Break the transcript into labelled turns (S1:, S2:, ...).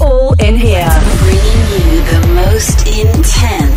S1: All in here.
S2: Bringing you the most intense